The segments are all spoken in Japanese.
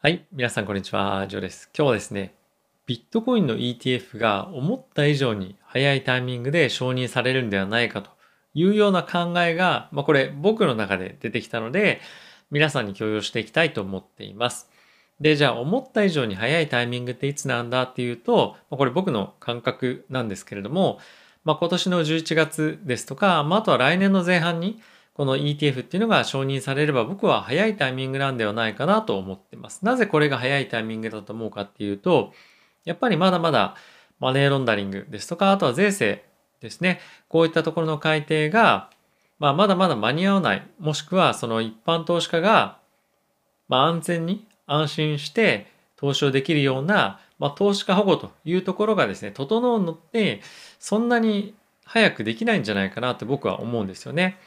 はい。皆さん、こんにちは。ジョーです。今日はですね、ビットコインの ETF が思った以上に早いタイミングで承認されるんではないかというような考えが、まあ、これ僕の中で出てきたので、皆さんに共有していきたいと思っています。で、じゃあ思った以上に早いタイミングっていつなんだっていうと、まあ、これ僕の感覚なんですけれども、まあ、今年の11月ですとか、まあ、あとは来年の前半に、この ETF っていうのが承認されれば僕は早いタイミングなんではないかなと思ってます。なぜこれが早いタイミングだと思うかっていうと、やっぱりまだまだマネーロンダリングですとか、あとは税制ですね。こういったところの改定が、まあ、まだまだ間に合わない。もしくはその一般投資家が、まあ、安全に安心して投資をできるような、まあ、投資家保護というところがですね、整うのって、そんなに早くできないんじゃないかなと僕は思うんですよね。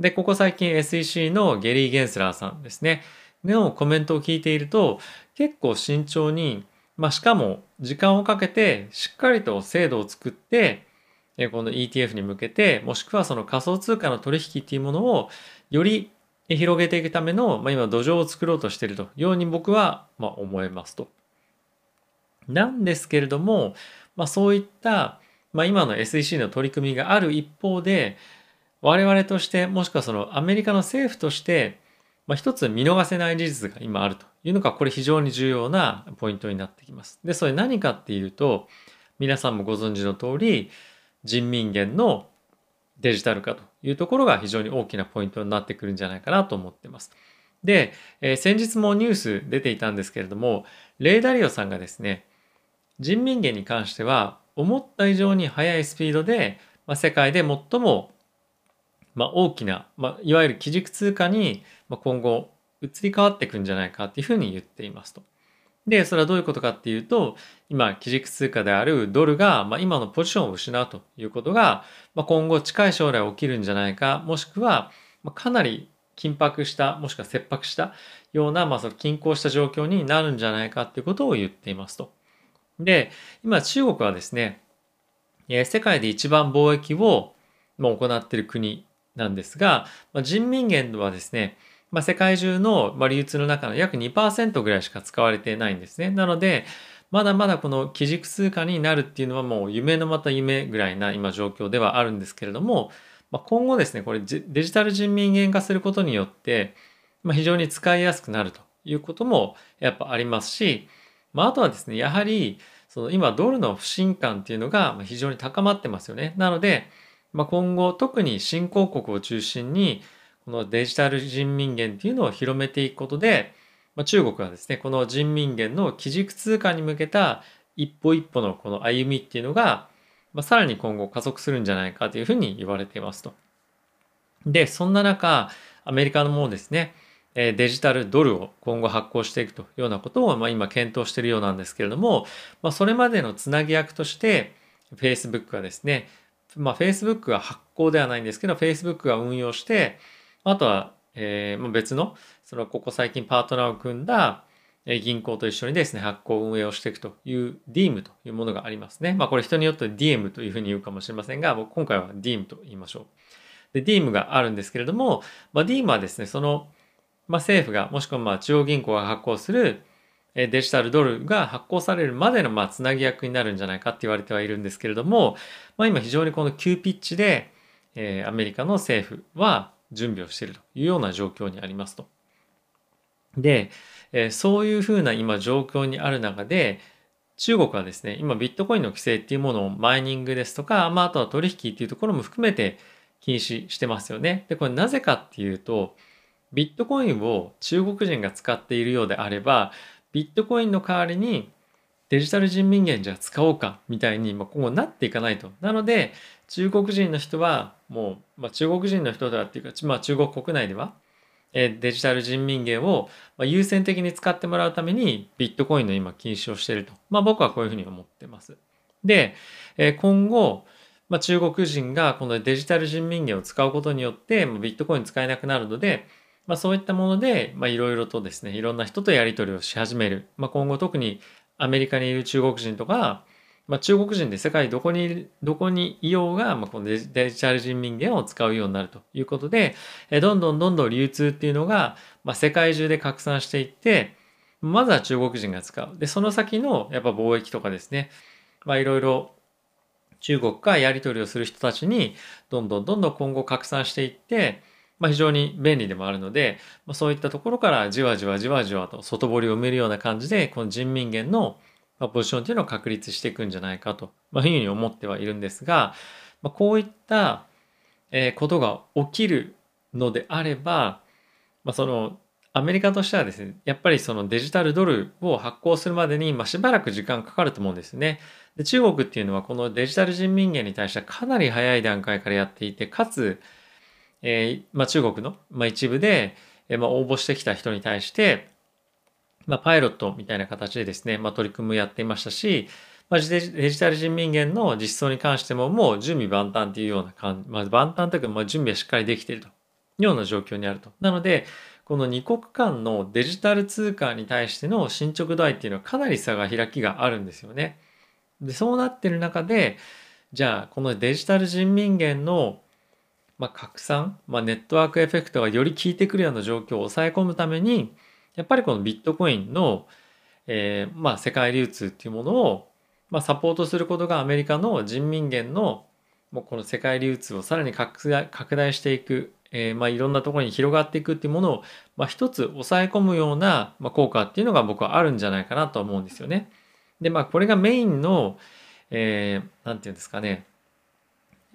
で、ここ最近 SEC のゲリー・ゲンスラーさんですね、のコメントを聞いていると、結構慎重に、まあ、しかも時間をかけてしっかりと制度を作って、この ETF に向けて、もしくはその仮想通貨の取引っていうものをより広げていくための、まあ、今土壌を作ろうとしているというように僕はまあ思いますと。なんですけれども、まあ、そういった、まあ、今の SEC の取り組みがある一方で、我々として、もしくはそのアメリカの政府として、まあ、一つ見逃せない事実が今あるというのが、これ非常に重要なポイントになってきます。で、それ何かっていうと、皆さんもご存知の通り、人民元のデジタル化というところが非常に大きなポイントになってくるんじゃないかなと思ってます。で、えー、先日もニュース出ていたんですけれども、レイダリオさんがですね、人民元に関しては思った以上に速いスピードで、まあ、世界で最もまあ、大きな、まあ、いわゆる基軸通貨に今後移り変わっていくんじゃないかっていうふうに言っていますと。で、それはどういうことかっていうと、今、基軸通貨であるドルが、まあ、今のポジションを失うということが、まあ、今後近い将来起きるんじゃないか、もしくは、まあ、かなり緊迫した、もしくは切迫したような、まあ、その均衡した状況になるんじゃないかっていうことを言っていますと。で、今、中国はですね、世界で一番貿易を行っている国なんですが、まあ、人民元はですね、まあ、世界中の流通の中の約2%ぐらいしか使われてないんですね。なので、まだまだこの基軸通貨になるっていうのはもう夢のまた夢ぐらいな今状況ではあるんですけれども、まあ、今後ですね、これデジタル人民元化することによって、まあ、非常に使いやすくなるということもやっぱありますし、まあ、あとはですね、やはりその今ドルの不信感っていうのが非常に高まってますよね。なので、まあ、今後特に新興国を中心にこのデジタル人民元っていうのを広めていくことで、まあ、中国はですねこの人民元の基軸通貨に向けた一歩一歩のこの歩みっていうのが、まあ、さらに今後加速するんじゃないかというふうに言われていますと。でそんな中アメリカのものですねデジタルドルを今後発行していくというようなことを、まあ、今検討しているようなんですけれども、まあ、それまでのつなぎ役として Facebook はですねまあ、Facebook が発行ではないんですけど、Facebook が運用して、あとは、えー、別の、そのここ最近パートナーを組んだ銀行と一緒にですね、発行運営をしていくという DIM というものがありますね。まあこれ人によって DM というふうに言うかもしれませんが、僕今回は DIM と言いましょう。で、DIM があるんですけれども、まあ、DIM はですね、その、まあ、政府が、もしくはまあ中央銀行が発行するデジタルドルが発行されるまでのまあつなぎ役になるんじゃないかって言われてはいるんですけれども、まあ、今非常にこの急ピッチで、えー、アメリカの政府は準備をしているというような状況にありますと。で、えー、そういうふうな今状況にある中で中国はですね今ビットコインの規制っていうものをマイニングですとか、まあ、あとは取引っていうところも含めて禁止してますよね。でこれなぜかっていうとビットコインを中国人が使っているようであればビットコインの代わりにデジタル人民元じゃ使おうかみたいに、まあ、今後なっていかないと。なので、中国人の人は、もう、まあ、中国人の人だっていうか、まあ、中国国内では、デジタル人民元を優先的に使ってもらうためにビットコインの今禁止をしていると。まあ僕はこういうふうに思ってます。で、今後、まあ、中国人がこのデジタル人民元を使うことによって、ビットコイン使えなくなるので、まあ、そういったもので、まあ、いろいろとですね、いろんな人とやり取りをし始める。まあ、今後特にアメリカにいる中国人とか、まあ、中国人で世界どこに、どこにいようが、まあ、このデジタル人民元を使うようになるということで、えどんどんどんどん流通っていうのが、まあ、世界中で拡散していって、まずは中国人が使う。で、その先のやっぱ貿易とかですね、まあいろいろ中国がやり取りをする人たちにどんどんどんどん今後拡散していって、まあ、非常に便利でもあるので、まあ、そういったところからじわじわじわじわと外堀を埋めるような感じでこの人民元のポジションというのを確立していくんじゃないかと、まあ、いうふうに思ってはいるんですが、まあ、こういったことが起きるのであれば、まあ、そのアメリカとしてはですね、やっぱりそのデジタルドルを発行するまでに、まあ、しばらく時間かかると思うんですね。で中国っていうのはこのデジタル人民元に対してはかなり早い段階からやっていて、かつ、えー、まあ、中国の、まあ、一部で、えー、まあ、応募してきた人に対して、まあ、パイロットみたいな形でですね、まあ、取り組みをやっていましたし、まあ、デジタル人民元の実装に関してももう準備万端っていうような感じ、まあ、万端というか、まあ、準備はしっかりできているというような状況にあると。なので、この2国間のデジタル通貨に対しての進捗度合いっていうのはかなり差が開きがあるんですよね。でそうなってる中でじゃあこのデジタル人民元の、まあ、拡散、まあ、ネットワークエフェクトがより効いてくるような状況を抑え込むためにやっぱりこのビットコインの、えー、まあ、世界流通っていうものを、ま、サポートすることがアメリカの人民元のもうこの世界流通をさらに拡大していくえー、ま、いろんなところに広がっていくっていうものを、まあ、一つ抑え込むような、ま、効果っていうのが僕はあるんじゃないかなと思うんですよね。で、まあ、これがメインの、えー、ていうんですかね、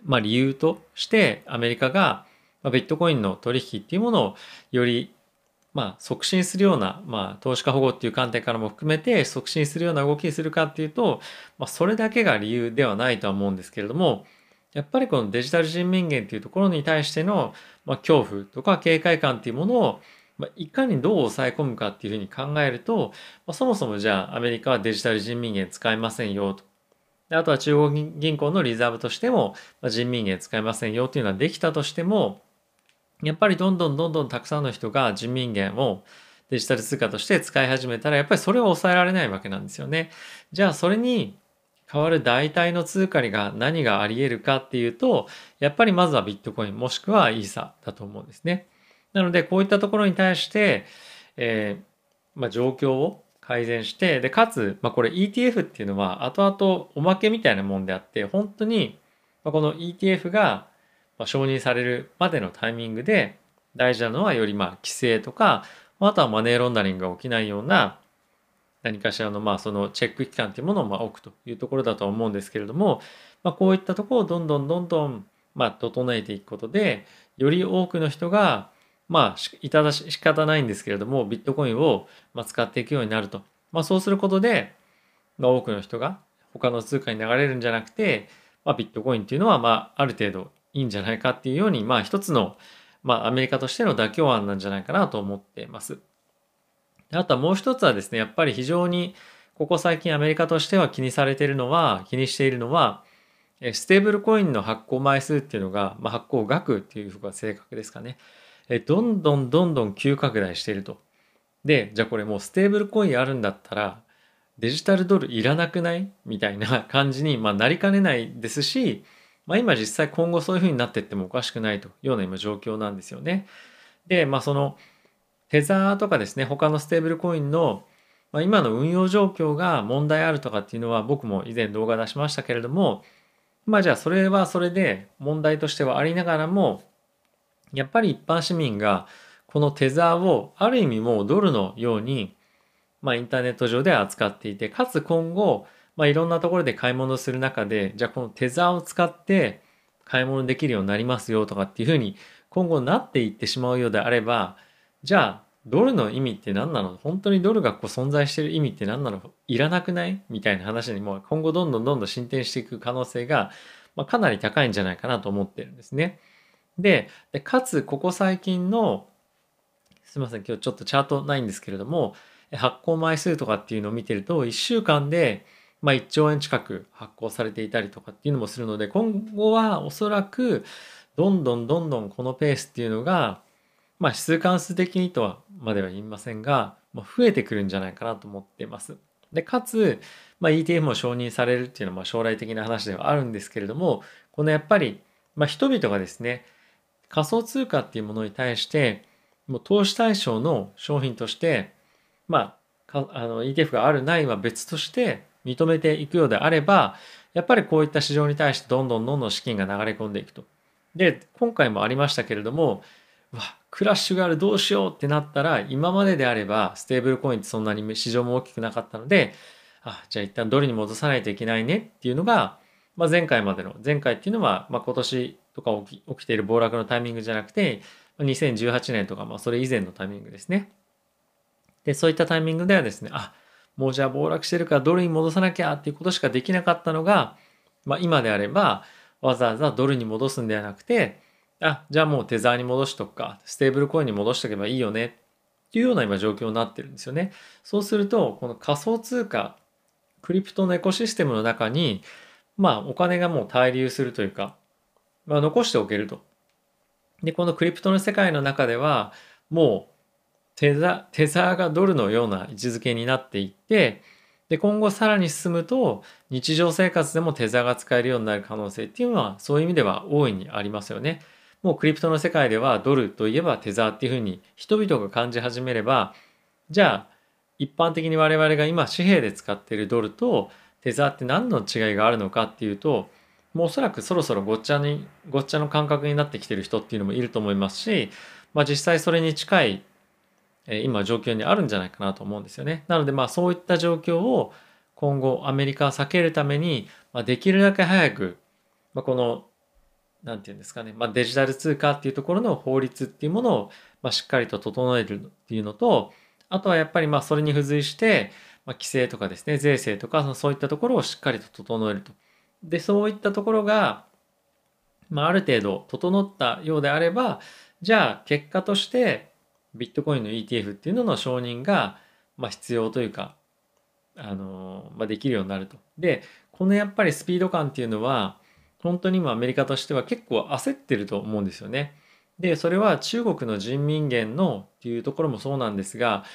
まあ、理由としてアメリカが、ビットコインの取引っていうものをよりまあ、促進するような、まあ、投資家保護っていう観点からも含めて促進するような動きにするかっていうと、まあ、それだけが理由ではないとは思うんですけれども、やっぱりこのデジタル人民元っていうところに対しての、まあ、恐怖とか警戒感っていうものを、まあ、いかにどう抑え込むかっていうふうに考えると、まあ、そもそもじゃあアメリカはデジタル人民元使いませんよと。であとは中国銀行のリザーブとしても、まあ、人民元使いませんよっていうのはできたとしても、やっぱりどんどんどんどんたくさんの人が人民元をデジタル通貨として使い始めたら、やっぱりそれを抑えられないわけなんですよね。じゃあそれに変わる代替の通貨が何があり得るかっていうと、やっぱりまずはビットコインもしくはイーサだと思うんですね。なので、こういったところに対して、えー、まあ、状況を改善して、で、かつ、まあ、これ ETF っていうのは後々おまけみたいなもんであって、本当に、ま、この ETF が承認されるまでのタイミングで大事なのはよりまあ規制とか、あとはマネーロンダリングが起きないような何かしらのまあそのチェック期間というものをま置くというところだと思うんですけれども、まあ、こういったところをどんどんどんどんま整えていくことでより多くの人がまあいただし仕方ないんですけれどもビットコインをまあ使っていくようになると、まあ、そうすることで、まあ、多くの人が他の通貨に流れるんじゃなくて、まあ、ビットコインっていうのはまあある程度いいんじゃないかっていうようにまあ一つのまあアメリカとしての妥協案なんじゃないかなと思っています。あとはもう一つはですね、やっぱり非常にここ最近アメリカとしては気にされているのは、気にしているのは、ステーブルコインの発行枚数っていうのが、まあ、発行額っていうのが正確ですかね。どんどんどんどん急拡大していると。で、じゃあこれもうステーブルコインあるんだったら、デジタルドルいらなくないみたいな感じに、まあ、なりかねないですし、まあ、今実際今後そういうふうになっていってもおかしくないというような今状況なんですよね。で、まあそのテザーとかですね、他のステーブルコインの、まあ、今の運用状況が問題あるとかっていうのは僕も以前動画出しましたけれども、まあじゃあそれはそれで問題としてはありながらも、やっぱり一般市民がこのテザーをある意味もうドルのように、まあインターネット上で扱っていて、かつ今後、まあいろんなところで買い物する中で、じゃあこのテザーを使って買い物できるようになりますよとかっていうふうに今後なっていってしまうようであれば、じゃあドルの意味って何なの？本当にドルがこう存在してる意味って何なの？いらなくない？みたいな話にも今後どんどんどんどん進展していく可能性が、まあ、かなり高いんじゃないかなと思ってるんですね。ででかつここ最近のすいません今日ちょっとチャートないんですけれども発行枚数とかっていうのを見てると1週間でまあ1兆円近く発行されていたりとかっていうのもするので今後はおそらくどんどんどんどんこのペースっていうのがまあ、指数関数的にとはまでは言いませんが、まあ、増えてくるんじゃないかなと思っています。で、かつ、まあ、ETF も承認されるっていうのはまあ将来的な話ではあるんですけれども、このやっぱり、まあ、人々がですね、仮想通貨っていうものに対して、もう投資対象の商品として、まあ、あの ETF があるないは別として認めていくようであればやっぱりこういった市場に対してどんどんどんどん資金が流れ込んでいくと。で今回もありましたけれどもわクラッシュがあるどうしようってなったら今までであればステーブルコインってそんなに市場も大きくなかったのであじゃあ一旦ドルに戻さないといけないねっていうのが、まあ、前回までの前回っていうのは、まあ、今年とか起き起きている暴落のタイミングじゃなくて2018年とか、まあ、それ以前のタイミングですね。でそういったタイミングではですねあもうじゃあ暴落してるからドルに戻さなきゃっていうことしかできなかったのが、まあ、今であればわざわざドルに戻すんではなくてあじゃあもうテザーに戻しとくかステーブルコインに戻しとけばいいよねっていうような今状況になってるんですよね。そうするとこの仮想通貨クリプトのエコシステムの中にまあお金がもう滞留するというか、まあ、残しておけると。でこのクリプトの世界の中ではもうテザテザーがドルのような位置づけになっていってで今後さらに進むと日常生活でもテザーが使えるようになる可能性っていうのはそういう意味では大いにありますよね。もうクリプトの世界ではドルといえばテザーっていうふうに人々が感じ始めればじゃあ一般的に我々が今紙幣で使っているドルとテザーって何の違いがあるのかっていうともうおそらくそろそろごっちゃにごっちゃの感覚になってきてる人っていうのもいると思いますし、まあ、実際それに近いえ今状況にあるんじゃないかなと思うんですよね。なのでまあそういった状況を今後アメリカは避けるために、まあ、できるだけ早く、まあ、この何て言うんですかね、まあ、デジタル通貨っていうところの法律っていうものを、ま、しっかりと整えるっていうのとあとはやっぱりまあそれに付随して、ま、規制とかですね税制とかそういったところをしっかりと整えると。でそういったところが、まあ、ある程度整ったようであればじゃあ結果としてビットコインの ETF っていうのの承認が、まあ、必要というか、あのまあ、できるようになると。でこのやっぱりスピード感っていうのは本当に今アメリカとしては結構焦ってると思うんですよね。でそれは中国の人民元のっていうところもそうなんですが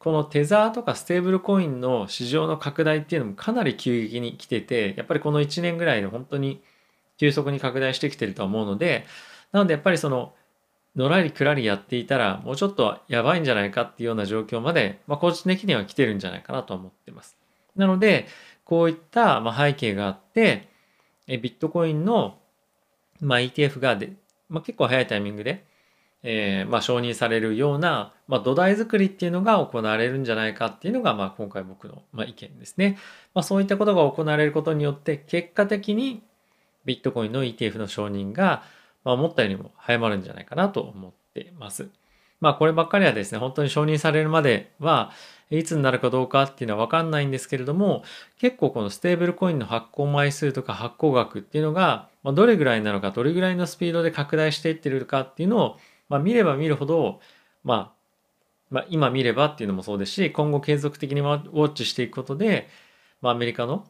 このテザーとかステーブルコインの市場の拡大っていうのもかなり急激に来ててやっぱりこの1年ぐらいで本当に急速に拡大してきてると思うのでなのでやっぱりそののらりくらりやっていたらもうちょっとやばいんじゃないかっていうような状況まで、まあ、個人的には来てるんじゃないかなと思ってます。なのでこういった背景があってビットコインの ETF がで、まあ、結構早いタイミングで、えー、まあ承認されるような、まあ、土台作りっていうのが行われるんじゃないかっていうのが、まあ、今回僕の、ま意見ですね。まあ、そういったことが行われることによって結果的にビットコインの ETF の承認がまあ、思ったよりも早まるんじゃないかなと思ってます。まあこればっかりはですね、本当に承認されるまではいつになるかどうかっていうのはわかんないんですけれども、結構このステーブルコインの発行枚数とか発行額っていうのが、まあ、どれぐらいなのか、どれぐらいのスピードで拡大していってるかっていうのを、まあ、見れば見るほど、まあ、まあ、今見ればっていうのもそうですし、今後継続的にウォッチしていくことで、まあ、アメリカの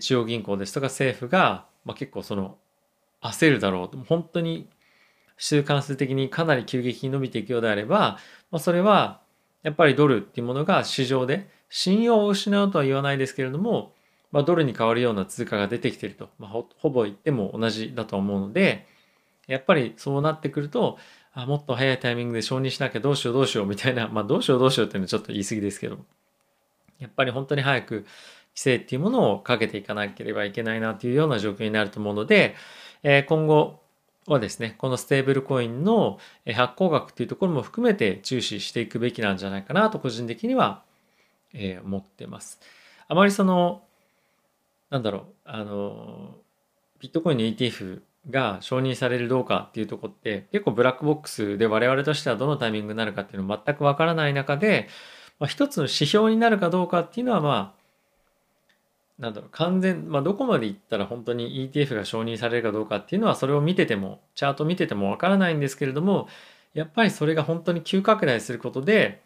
中央銀行ですとか政府が、まあ、結構その焦るだろうと。本当に週間数的にかなり急激に伸びていくようであれば、まあ、それはやっぱりドルっていうものが市場で信用を失うとは言わないですけれども、まあ、ドルに変わるような通貨が出てきてると、まあ、ほほぼ言っても同じだと思うのでやっぱりそうなってくるとあもっと早いタイミングで承認しなきゃどうしようどうしようみたいな まあどうしようどうしようっていうのはちょっと言い過ぎですけどやっぱり本当に早く規制っていうものをかけていかなければいけないなというような状況になると思うので、え今後はですね、このステーブルコインの発行額っていうところも含めて注視していくべきなんじゃないかなと個人的には、え思ってます。あまりその、なんだろう、あの、ビットコインの ETF が承認されるどうかっていうとこって結構ブラックボックスで我々としてはどのタイミングになるかっていうの全くわからない中で、まあ、一つの指標になるかどうかっていうのはまあなんだろう完全、まあ、どこまでいったら本当に ETF が承認されるかどうかっていうのはそれを見ててもチャート見ててもわからないんですけれどもやっぱりそれが本当に急拡大することで、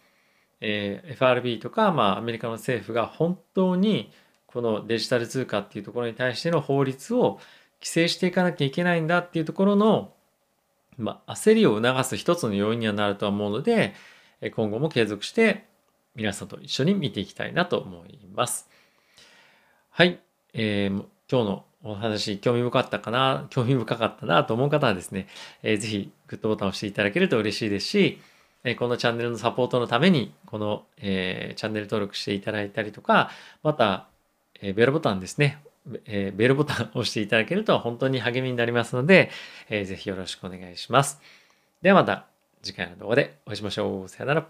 えー、FRB とか、まあ、アメリカの政府が本当にこのデジタル通貨っていうところに対しての法律を規制していかなきゃいけないんだっていうところの、まあ、焦りを促す一つの要因にはなるとは思うので今後も継続して皆さんと一緒に見ていきたいなと思います。はい、えー、今日のお話興味深かったかな、興味深かったなと思う方はですね、えー、ぜひグッドボタンを押していただけると嬉しいですし、えこのチャンネルのサポートのために、この、えーチャンネル登録していただいたりとか、また、えーベルボタンですね。えーベルボタンを押していただけると本当に励みになりますので、えーぜひよろしくお願いします。ではまた次回の動画でお会いしましょう。さよなら。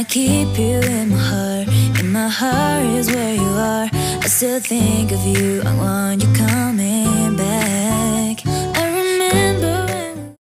I keep you in my heart. And my heart is where you are. I still think of you. I want you coming back.